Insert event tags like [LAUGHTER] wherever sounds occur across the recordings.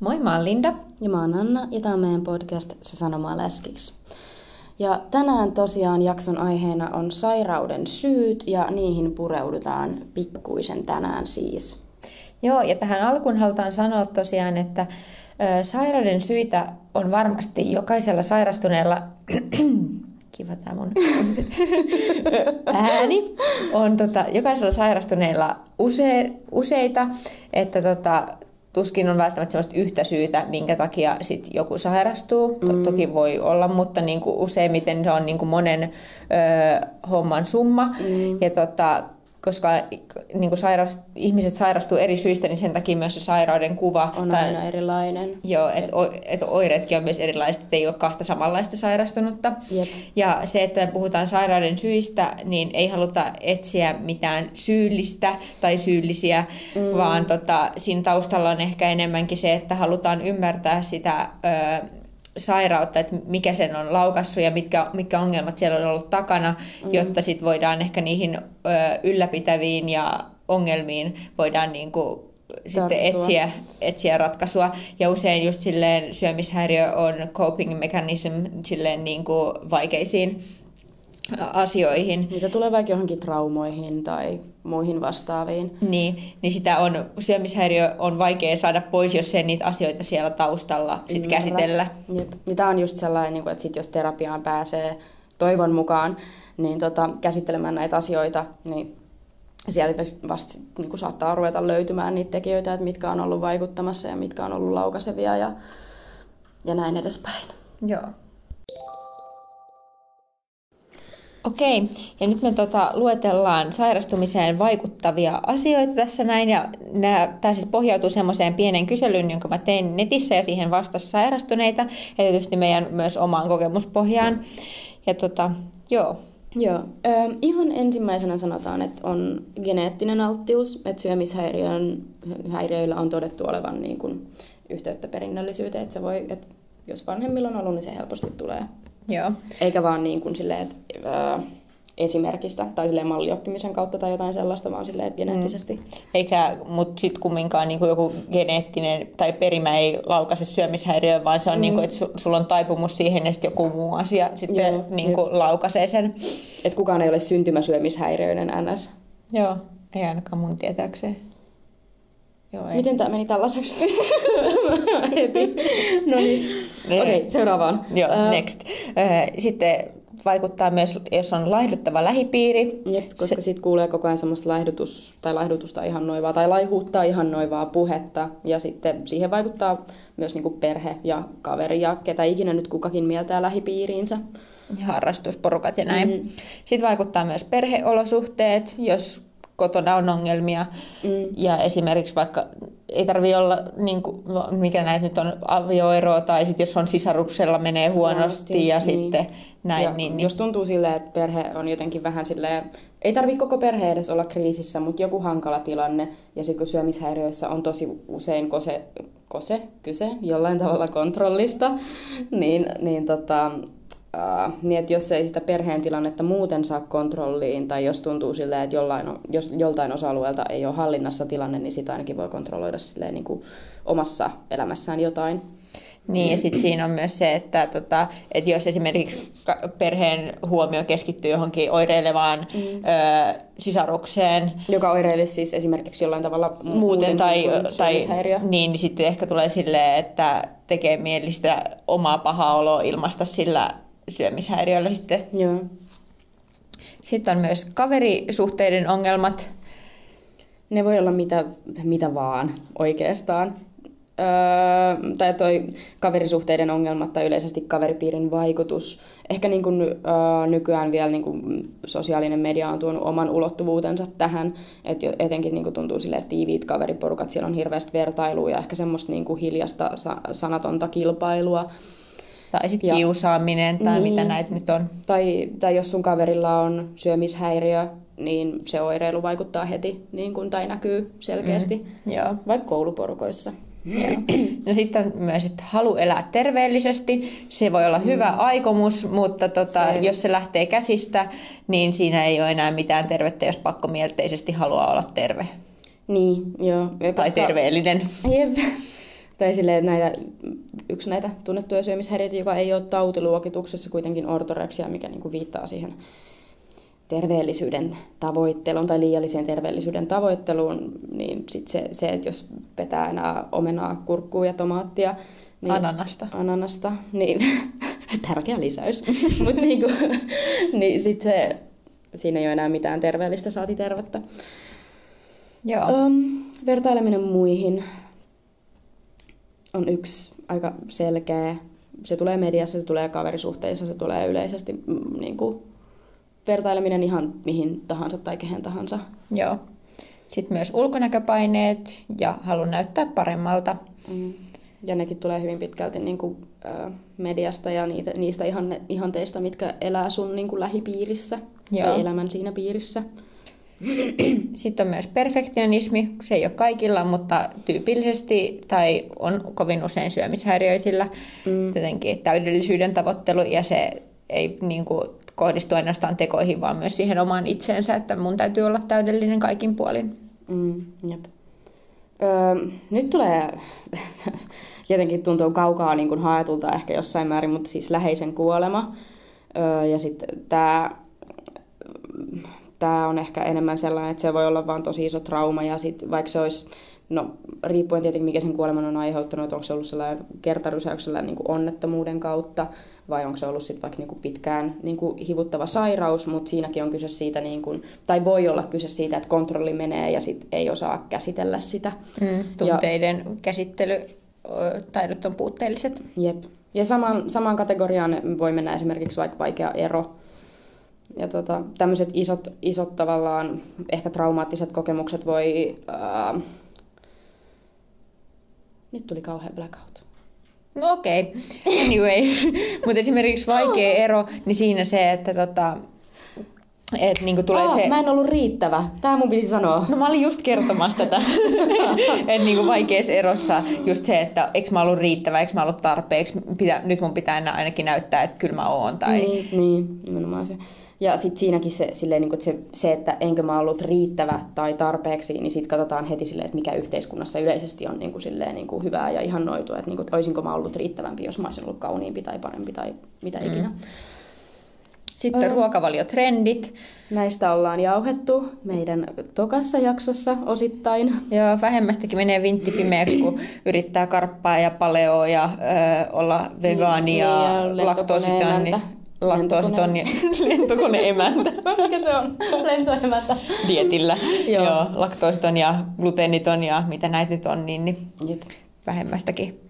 Moi, mä oon Linda. Ja mä oon Anna, ja tää on meidän podcast Se sanomaa läskiksi. Ja tänään tosiaan jakson aiheena on sairauden syyt, ja niihin pureudutaan pikkuisen tänään siis. Joo, ja tähän alkuun halutaan sanoa tosiaan, että ö, sairauden syitä on varmasti jokaisella sairastuneella [CLEARS THROAT] kiva tämä mun [LAUGHS] ääni, on tota, jokaisella sairastuneella use, useita, että tota, tuskin on välttämättä sellaista yhtä syytä, minkä takia sit joku sairastuu. Mm. Toki voi olla, mutta niin kuin useimmiten se on niin kuin monen ö, homman summa. Mm. Ja tota, koska niin kuin sairas, ihmiset sairastuu eri syistä, niin sen takia myös se sairauden kuva on tai, aina erilainen. Joo, että et, et oireetkin on myös erilaiset, että ei ole kahta samanlaista sairastunutta. Jep. Ja se, että puhutaan sairauden syistä, niin ei haluta etsiä mitään syyllistä tai syyllisiä, mm. vaan tota, siinä taustalla on ehkä enemmänkin se, että halutaan ymmärtää sitä... Ö, sairautta, että mikä sen on laukassut ja mitkä, mitkä ongelmat siellä on ollut takana, mm. jotta sitten voidaan ehkä niihin ö, ylläpitäviin ja ongelmiin voidaan niin kuin sitten etsiä, etsiä ratkaisua. Ja usein just silleen syömishäiriö on coping mechanism silleen niin kuin vaikeisiin asioihin. Mitä tulee vaikka johonkin traumoihin tai muihin vastaaviin. Niin, niin sitä on, syömishäiriö on vaikea saada pois, jos ei niitä asioita siellä taustalla sit käsitellä. Jep. Niin tämä on just sellainen, niin että sit jos terapiaan pääsee toivon mukaan niin tota, käsittelemään näitä asioita, niin sieltä vasta niin kuin saattaa ruveta löytymään niitä tekijöitä, että mitkä on ollut vaikuttamassa ja mitkä on ollut laukaisevia ja, ja näin edespäin. Joo. Okei, ja nyt me tota, luetellaan sairastumiseen vaikuttavia asioita tässä näin, ja tämä siis pohjautuu semmoiseen pienen kyselyyn, jonka mä tein netissä, ja siihen vastasi sairastuneita, ja tietysti meidän myös omaan kokemuspohjaan. Ja tota, joo. Joo. Ö, ihan ensimmäisenä sanotaan, että on geneettinen alttius, että syömishäiriöillä on todettu olevan niin kuin, yhteyttä perinnöllisyyteen, että se voi, että jos vanhemmilla on ollut, niin se helposti tulee Joo. Eikä vaan niin kuin silleen, että öö, esimerkistä tai silleen mallioppimisen kautta tai jotain sellaista, vaan silleen, että geneettisesti. Mm. Eikä, mutta sitten kumminkaan niin kuin joku geneettinen tai perimä ei laukaise syömishäiriöä, vaan se on, mm. niin kuin, että su, sulla on taipumus siihen sitten joku muu asia sitten Joo, niin kuin laukaisee sen. Että kukaan ei ole syntymäsyömishäiriöinen NS. Joo, ei ainakaan mun tietääkseen. Joo, ei. Miten tämä meni tällaiseksi? [LAUGHS] no niin. Okei, okay, seuraavaan. Joo, uh, next. Sitten vaikuttaa myös, jos on laihduttava lähipiiri. Jep, koska se... sitten kuulee koko ajan semmoista laihdutus, tai laihdutusta noivaa, tai laihuuttaa noivaa puhetta. Ja sitten siihen vaikuttaa myös niinku perhe ja kaveri ja ketä ikinä nyt kukakin mieltää lähipiiriinsä. Ja harrastusporukat ja näin. Mm. Sitten vaikuttaa myös perheolosuhteet, jos kotona on ongelmia. Mm. Ja esimerkiksi vaikka ei tarvi olla, niin kuin, mikä näitä nyt on, avioeroa tai sitten jos on sisaruksella menee huonosti Huonosti, ja niin. sitten näin. Ja niin, niin. Jos tuntuu silleen, että perhe on jotenkin vähän silleen, ei tarvi koko perhe edes olla kriisissä, mutta joku hankala tilanne ja sitten kun syömishäiriöissä on tosi usein kose, kose kyse jollain tavalla kontrollista, niin, niin tota, Uh, niin että jos ei sitä perheen tilannetta muuten saa kontrolliin, tai jos tuntuu silleen, että jollain, jos joltain osa-alueelta ei ole hallinnassa tilanne, niin sitä ainakin voi kontrolloida silleen niin kuin omassa elämässään jotain. Niin, ja sitten siinä on myös se, että, tota, että jos esimerkiksi perheen huomio keskittyy johonkin oireilevaan mm. ö, sisarukseen. Joka oireilisi siis esimerkiksi jollain tavalla muuten, muuten tai, tai niin, niin sitten ehkä tulee silleen, että tekee mielistä omaa pahaa oloa ilmasta sillä syömishäiriöllä sitten. Joo. Sitten on myös kaverisuhteiden ongelmat. Ne voi olla mitä, mitä vaan oikeastaan. Öö, tai toi kaverisuhteiden ongelmat tai yleisesti kaveripiirin vaikutus. Ehkä niin kuin, öö, nykyään vielä niin kuin sosiaalinen media on tuonut oman ulottuvuutensa tähän. Et etenkin niin kuin tuntuu sille, että tiiviit kaveriporukat, siellä on hirveästi vertailua ja ehkä semmoista niin kuin hiljasta sanatonta kilpailua tai sitten kiusaaminen tai niin, mitä näitä nyt on. Tai, tai jos sun kaverilla on syömishäiriö, niin se oireilu vaikuttaa heti niin kun, tai näkyy selkeästi, mm, joo. vaikka kouluporukoissa. No sitten on myös, että halu elää terveellisesti. Se voi olla hyvä mm. aikomus, mutta tota, se... jos se lähtee käsistä, niin siinä ei ole enää mitään tervettä, jos pakkomielteisesti haluaa olla terve. Niin, joo. Tai terveellinen. Jep. Tai silleen, näitä, yksi näitä tunnettuja syömishäiriöitä, joka ei ole tautiluokituksessa kuitenkin ortoreksia, mikä niin kuin viittaa siihen terveellisyyden tavoitteluun tai liialliseen terveellisyyden tavoitteluun, niin sit se, se, että jos petää enää omenaa, kurkkua ja tomaattia, niin, Ananasta. Ananasta, niin [LAUGHS] tärkeä lisäys. [LAUGHS] Mutta niinku, niin sit se, siinä ei ole enää mitään terveellistä saati tervettä. Joo. Um, vertaileminen muihin on yksi aika selkeä. Se tulee mediassa, se tulee kaverisuhteissa, se tulee yleisesti mm, niin kuin, vertaileminen ihan mihin tahansa tai kehen tahansa. Joo. Sitten myös ulkonäköpaineet ja halu näyttää paremmalta. Mm. Ja nekin tulee hyvin pitkälti niin kuin, ä, mediasta ja niitä, niistä ihan, ihanteista, mitkä elää sun niin kuin, lähipiirissä Joo. tai elämän siinä piirissä. Sitten on myös perfektionismi. Se ei ole kaikilla, mutta tyypillisesti tai on kovin usein syömishäiriöisillä Mm. jotenkin täydellisyyden tavoittelu ja se ei niin kuin, kohdistu ainoastaan tekoihin, vaan myös siihen omaan itseensä, että mun täytyy olla täydellinen kaikin puolin. Mm, jep. Öö, nyt tulee, [LAUGHS] jotenkin tuntuu kaukaa niin kuin haetulta ehkä jossain määrin, mutta siis läheisen kuolema. Öö, ja sitten tämä tää on ehkä enemmän sellainen, että se voi olla vaan tosi iso trauma ja sitten vaikka se olisi, no riippuen tietenkin mikä sen kuoleman on aiheuttanut, onko se ollut sellainen kertarysäyksellä niin kuin onnettomuuden kautta vai onko se ollut sitten vaikka niin kuin pitkään niin kuin hivuttava sairaus, mutta siinäkin on kyse siitä, niin kuin, tai voi olla kyse siitä, että kontrolli menee ja sitten ei osaa käsitellä sitä. Mm, tunteiden ja, käsittelytaidot on puutteelliset. Jep. Ja saman, samaan kategoriaan voi mennä esimerkiksi vaikka vaikea ero. Ja tota, tämmöiset isot, isot tavallaan ehkä traumaattiset kokemukset voi... Ää... Nyt tuli kauhean blackout. No okei, okay. anyway. [LAUGHS] Mutta esimerkiksi vaikea ero, niin siinä se, että tota, et niinku tulee oh, se... Mä en ollut riittävä. Tää mun piti sanoa. No mä olin just kertomassa tätä. [LAUGHS] että niinku vaikeassa erossa just se, että eikö mä ollut riittävä, eikö mä ollut tarpeeksi, pitä, nyt mun pitää enää ainakin näyttää, että kyllä mä oon. Tai... Niin, niin, nimenomaan se. Ja sitten siinäkin se, silleen, niin kuin, että se, se, että enkö mä ollut riittävä tai tarpeeksi, niin sitten katsotaan heti silleen, että mikä yhteiskunnassa yleisesti on niin kuin, silleen, niin kuin hyvää ja ihannoitua. Että, niin kuin, että olisinko mä ollut riittävämpi, jos mä olisin ollut kauniimpi tai parempi tai mitä mm. ikinä. Sitten ruokavaliotrendit. Näistä ollaan jauhettu meidän tokassa jaksossa osittain. Joo, vähemmästäkin menee vintti pimeäksi, kun yrittää karppaa ja paleoa ja ö, olla vegaani ja, Niin, ja laktoositonni. Laktoositonni lentokone-emäntä. [LAUGHS] Mikä se on? Lentoemäntä. Dietillä. Joo. Joo. laktoositon ja gluteeniton ja mitä näitä nyt on, niin, niin Jep. vähemmästäkin.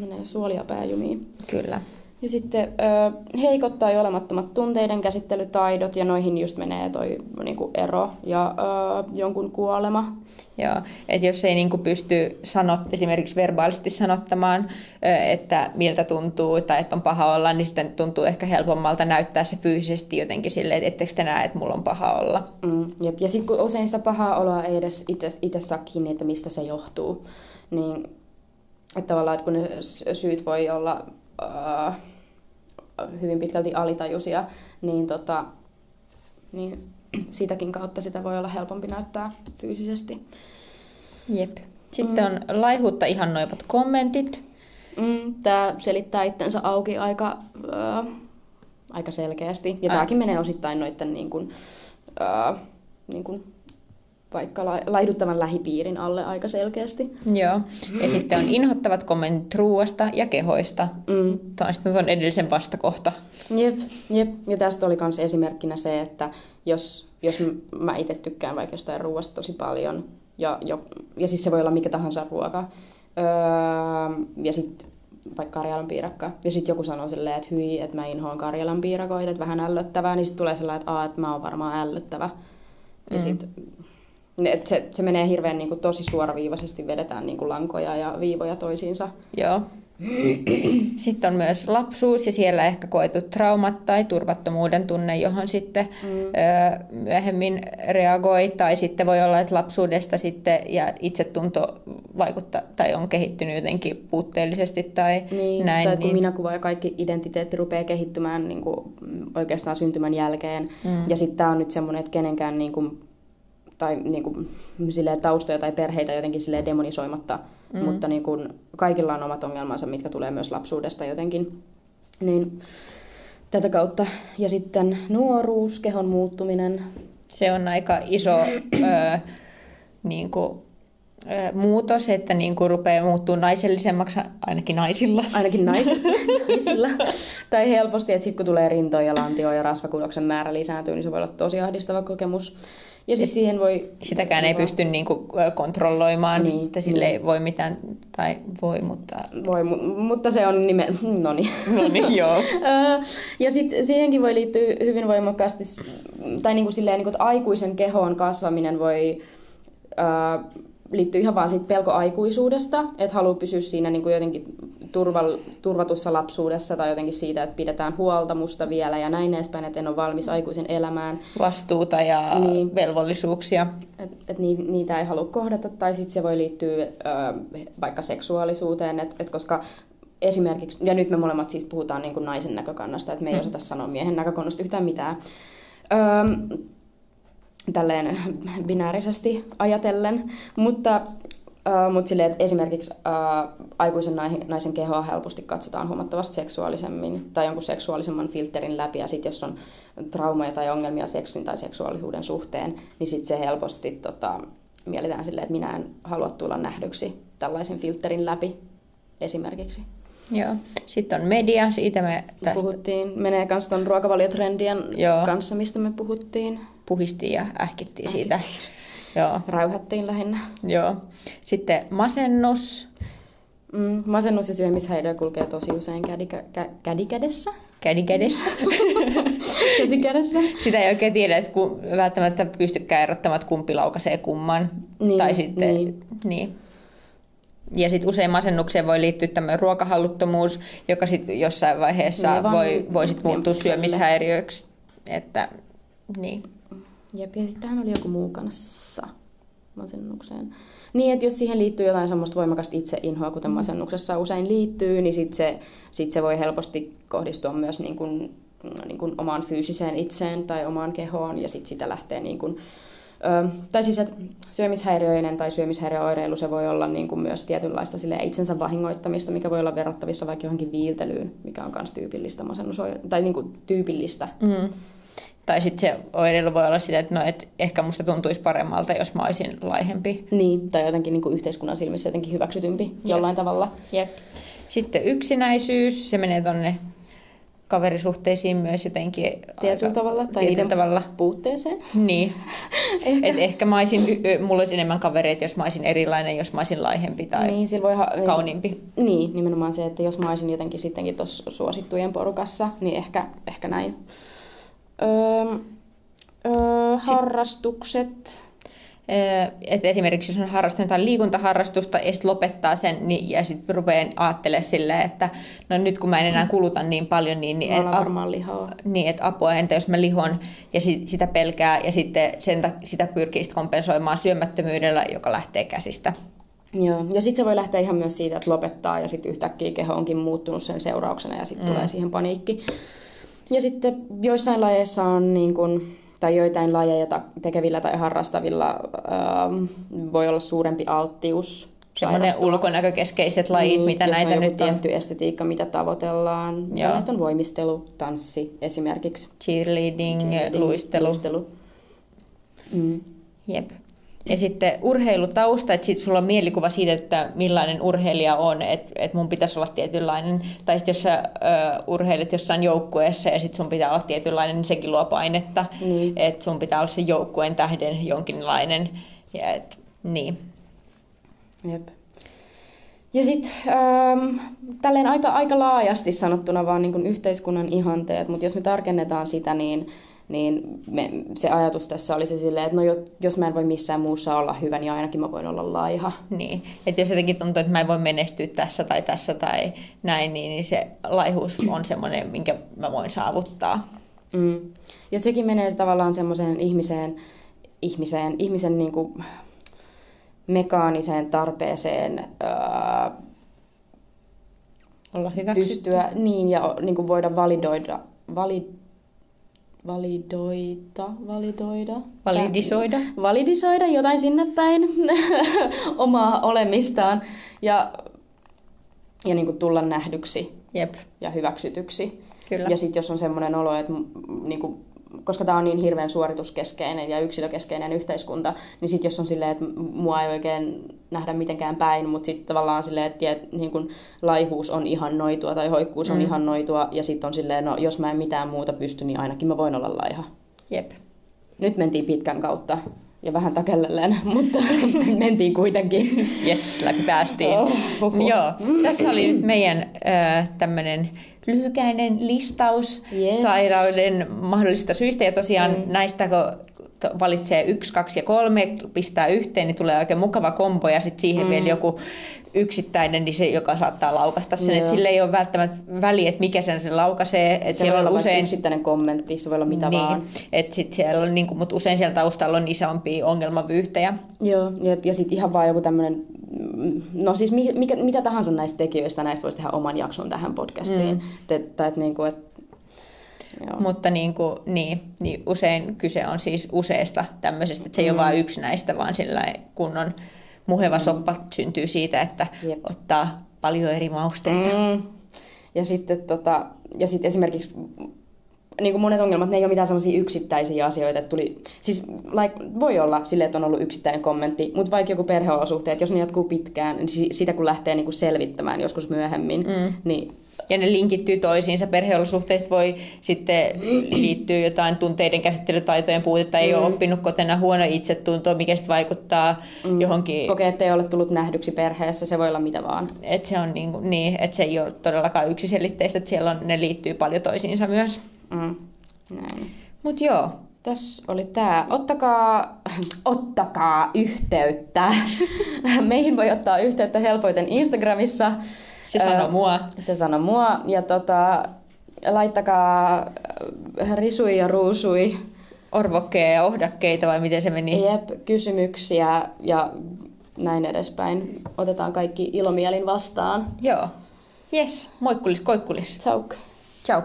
Menee suolia pääjumiin. Kyllä. Ja sitten ö, heikot tai olemattomat tunteiden käsittelytaidot, ja noihin just menee toi niinku, ero ja ö, jonkun kuolema. Joo, että jos ei niinku pysty sanot, esimerkiksi verbaalisesti sanottamaan, ö, että miltä tuntuu tai että on paha olla, niin sitten tuntuu ehkä helpommalta näyttää se fyysisesti jotenkin silleen, että ettekö te näe, että mulla on paha olla. Mm, jep. Ja sitten kun usein sitä pahaa oloa ei edes itse saa kiinni, että mistä se johtuu, niin että tavallaan, että kun ne syyt voi olla ö, hyvin pitkälti alitajuisia, niin, tota, niin sitäkin kautta sitä voi olla helpompi näyttää fyysisesti. Jep. Sitten mm. on laihuutta ihannoivat kommentit. Mm, tämä selittää itsensä auki aika, ö, aika selkeästi. Ja tämäkin menee osittain noiden niin kuin, ö, niin kuin, vaikka la- laihduttavan lähipiirin alle aika selkeästi. Joo. Ja sitten on inhottavat kommentit ruuasta ja kehoista. Mm. Tämä on sitten tuon edellisen vastakohta. Jep, jep. Ja tästä oli myös esimerkkinä se, että jos, jos mä itse tykkään vaikka jostain ruoasta tosi paljon, ja, jo, ja siis se voi olla mikä tahansa ruoka, öö, ja sitten vaikka Karjalan piirakka, ja sitten joku sanoo silleen, että hyi, että mä inhoan Karjalan piirakoita, että vähän ällöttävää, niin sitten tulee sellainen, että, Aa, että mä oon varmaan ällöttävä. Ja Mm. sit, ne- et se, se menee hirveän niin kuin, tosi suoraviivaisesti, vedetään niin kuin, lankoja ja viivoja toisiinsa. Joo. [CLEARS THROAT] Sitten on myös lapsuus ja siellä ehkä koetut traumat tai turvattomuuden tunne, johon sitten mm. ö, myöhemmin reagoi. Tai sitten voi olla, että lapsuudesta sitten ja itsetunto vaikuttaa tai on kehittynyt jotenkin puutteellisesti tai Niin, näin. tai kun minäkuva ja kaikki identiteetti rupeaa kehittymään niin kuin, oikeastaan syntymän jälkeen. Mm. Ja sitten tämä on nyt semmoinen, että kenenkään niin kuin, tai niin kuin, silleen, taustoja tai perheitä jotenkin silleen demonisoimatta, mm. mutta niin kuin, kaikilla on omat ongelmansa, mitkä tulee myös lapsuudesta jotenkin. Niin, tätä kautta. Ja sitten nuoruus, kehon muuttuminen. Se on aika iso ö, niin kuin, muutos, että niin kuin rupeaa muuttuu naisellisemmaksi, ainakin naisilla. Ainakin naisilla. [LAUGHS] naisilla. tai helposti, että sitten kun tulee rintoja ja lantio ja rasvakudoksen määrä lisääntyy, niin se voi olla tosi ahdistava kokemus. Ja siis siihen voi... Sitäkään ei pysty niinku kontrolloimaan, niin, että sille niin. ei voi mitään, tai voi, mutta... Voi, mutta se on nimen... [LAUGHS] No niin. No niin, joo. [LAUGHS] ja sitten siihenkin voi liittyä hyvin voimakkaasti, tai niinku silleen, niinku, että aikuisen kehoon kasvaminen voi liittyy ihan vaan siitä pelkoaikuisuudesta, että haluaa pysyä siinä niin kuin jotenkin turval, turvatussa lapsuudessa tai jotenkin siitä, että pidetään huolta musta vielä ja näin edespäin, että en ole valmis aikuisen elämään. Vastuuta ja niin, velvollisuuksia. Että et niitä ei halua kohdata tai sitten se voi liittyä ö, vaikka seksuaalisuuteen, että et koska esimerkiksi, ja nyt me molemmat siis puhutaan niin kuin naisen näkökannasta, että me ei hmm. osata sanoa miehen näkökannasta yhtään mitään. Ö, tälleen binäärisesti ajatellen, mutta Uh, mutta silleen, että esimerkiksi uh, aikuisen naisen kehoa helposti katsotaan huomattavasti seksuaalisemmin tai jonkun seksuaalisemman filterin läpi. Ja sitten jos on traumaja tai ongelmia seksin tai seksuaalisuuden suhteen, niin sitten se helposti tota, mielletään silleen, että minä en halua tulla nähdyksi tällaisen filterin läpi esimerkiksi. Joo. Sitten on media, siitä me tästä... Puhuttiin, menee myös tuon ruokavaliotrendien Joo. kanssa, mistä me puhuttiin puhistiin ja ähkittiin siitä. Joo. Räyhättiin lähinnä. Joo. Sitten masennus. Mm, masennus ja syömishäiriö kulkee tosi usein kädikä, kä, kädikädessä. Kädikädessä. [LAUGHS] Kädikädessä. Sitä ei oikein tiedä, että kun välttämättä pystykään erottamaan, että kumpi laukaisee kumman. Niin, tai sitten, niin. niin. Ja sitten usein masennukseen voi liittyä tämmöinen ruokahalluttomuus, joka sitten jossain vaiheessa niin, voi, voi sit muuttua syömishäiriöksi. Että, niin. Jep, ja sittenhän oli joku muu kanssa masennukseen. Niin, että jos siihen liittyy jotain semmoista voimakasta itseinhoa, kuten mm. masennuksessa usein liittyy, niin sitten se, sit se voi helposti kohdistua myös niin kuin, niin kuin omaan fyysiseen itseen tai omaan kehoon, ja sitten sitä lähtee niin kuin, Ö, tai siis, että syömishäiriöinen tai syömishäiriöoireilu, se voi olla niin kuin myös tietynlaista sille itsensä vahingoittamista, mikä voi olla verrattavissa vaikka johonkin viiltelyyn, mikä on myös tyypillistä masennusoire- tai niin kuin tyypillistä. Mm. Tai sitten se oireilu voi olla sitä, että no, et ehkä musta tuntuisi paremmalta, jos mä olisin laihempi. Niin, tai jotenkin niin kuin yhteiskunnan silmissä jotenkin hyväksytympi Jep. jollain tavalla. Jep. Sitten yksinäisyys, se menee tonne kaverisuhteisiin myös jotenkin... Tietyllä tavalla, tai niiden tavalla. puutteeseen. Niin. [LAUGHS] ehkä. Et ehkä mä olisin, mulla olisi enemmän kavereita, jos mä olisin erilainen, jos mä olisin laihempi tai niin, voi ha- kauniimpi. Niin, nimenomaan se, että jos mä olisin jotenkin sittenkin tuossa suosittujen porukassa, niin ehkä, ehkä näin. Öö, öö, harrastukset. Et esimerkiksi jos on harrastanut jotain liikuntaharrastusta ja sitten lopettaa sen niin, ja sitten rupeaa ajattelemaan silleen, että no nyt kun mä en enää kuluta niin paljon, niin, niin, et, lihoa. niin että apua, entä jos mä lihon ja sit, sitä pelkää ja sitten sen, sitä pyrkii sit kompensoimaan syömättömyydellä, joka lähtee käsistä. Joo, ja sitten se voi lähteä ihan myös siitä, että lopettaa ja sitten yhtäkkiä keho onkin muuttunut sen seurauksena ja sitten mm. tulee siihen paniikki. Ja sitten joissain lajeissa on niin kuin, tai joitain lajeja tekevillä tai harrastavilla ähm, voi olla suurempi alttius Semmoinen ulkonäkökeskeiset lajit, niin, mitä näitä on nyt on. tietty estetiikka, mitä tavoitellaan. Joo. Näitä on voimistelu, tanssi esimerkiksi. Cheerleading, Cheerleading luistelu. luistelu. Mm. Jep. Ja sitten urheilutausta, että sit sulla on mielikuva siitä, että millainen urheilija on, että et mun pitäisi olla tietynlainen. Tai sitten jos sä ö, urheilet jossain joukkueessa ja sitten sun pitää olla tietynlainen, niin sekin luo painetta. Niin. Että sun pitää olla se joukkueen tähden jonkinlainen. Ja et, niin. Jep. Ja sitten ähm, tälleen aika, aika laajasti sanottuna vaan niin yhteiskunnan ihanteet, mutta jos me tarkennetaan sitä, niin niin me, se ajatus tässä oli se silleen, että no jos mä en voi missään muussa olla hyvä, niin ainakin mä voin olla laiha. Niin, että jos jotenkin tuntuu, että mä en voi menestyä tässä tai tässä tai näin, niin, niin se laihuus on semmoinen, minkä mä voin saavuttaa. Mm. Ja sekin menee tavallaan semmoiseen ihmiseen, ihmiseen, ihmisen niin kuin mekaaniseen tarpeeseen öö, olla pystyä niin, ja niin kuin voida validoida, valid, validoita, validoida. Validisoida. Validisoida jotain sinne päin [LAUGHS] omaa olemistaan ja, ja niin kuin tulla nähdyksi Jep, ja hyväksytyksi. Kyllä. Ja sitten jos on semmoinen olo, että niin kuin, koska tämä on niin hirveän suorituskeskeinen ja yksilökeskeinen yhteiskunta, niin sitten jos on silleen, että mua ei oikein nähdä mitenkään päin, mutta sitten tavallaan silleen, että tiet, niin kun laihuus on ihan noitua tai hoikkuus on Mm. ihan noitua, ja sitten on silleen, no jos mä en mitään muuta pysty, niin ainakin mä voin olla laiha. jep. Nyt mentiin pitkän kautta ja vähän takellellen, [LAUGHS] mutta mentiin kuitenkin. Yes, läpi päästiin. Oh. Joo, tässä oli nyt meidän äh, tämmöinen lyhykäinen listaus Yes. sairauden mahdollisista syistä. Ja tosiaan mm. näistä, kun valitsee yksi, kaksi ja kolme, pistää yhteen, niin tulee oikein mukava kombo. Ja sitten siihen mm. vielä joku yksittäinen, niin se, joka saattaa laukasta sen. Että sille ei ole välttämättä väliä, että mikä sen se laukaisee. Että Se siellä voi on olla usein... yksittäinen kommentti, se voi olla mitä niin, vaan. että sit siellä on, niin kuin, mutta usein siellä taustalla on isompia ongelmavyyhtejä. Joo, ja, ja sitten ihan vaan joku tämmöinen, no siis mi, mikä, mitä tahansa näistä tekijöistä, näistä voisi tehdä oman jakson tähän podcastiin. Mm. Että et, niinku, et, joo. Mutta niin, kuin, niin, niin usein kyse on siis useista tämmöisestä, että se ei mm. ole vain yksi näistä, vaan sillä kunnon muheva soppa syntyy siitä, että Jep. ottaa paljon eri mausteita. Mm. Mm. Ja sitten tota, ja sitten esimerkiksi niin kuin monet ongelmat, ne ei ole mitään sellaisia yksittäisiä asioita, että tuli, siis like, voi olla silleen, että on ollut yksittäinen kommentti, mutta vaikka joku perheolosuhteet, jos ne jatkuu pitkään, niin si- sitä kun lähtee niin kuin selvittämään joskus myöhemmin, mm. niin Ja ne linkittyy toisiinsa. Perheolosuhteista voi sitten liittyä jotain tunteiden käsittelytaitojen puutetta, ei mm. ole oppinut kotona huono itsetunto, mikä sitten vaikuttaa mm. johonkin kokee, että ei ole tullut nähdyksi perheessä, se voi olla mitä vaan. että se on niin, kuin, niin, että se ei ole todellakaan yksiselitteistä, että siellä on, ne liittyy paljon toisiinsa myös. Mm. Näin. Mutta joo, Tässä oli tämä. Ottakaa, ottakaa yhteyttä. [LAUGHS] Meihin voi ottaa yhteyttä helpoiten Instagramissa. Se sanoo Ö, mua. Se sanoi mua. Ja tota, laittakaa äh, risui ja ruusui. Orvokkeja ja ohdakkeita vai miten se meni? Jep, kysymyksiä ja näin edespäin. Otetaan kaikki ilomielin vastaan. Joo. Yes, moikkulis, koikkulis. Tsauk. Ciao.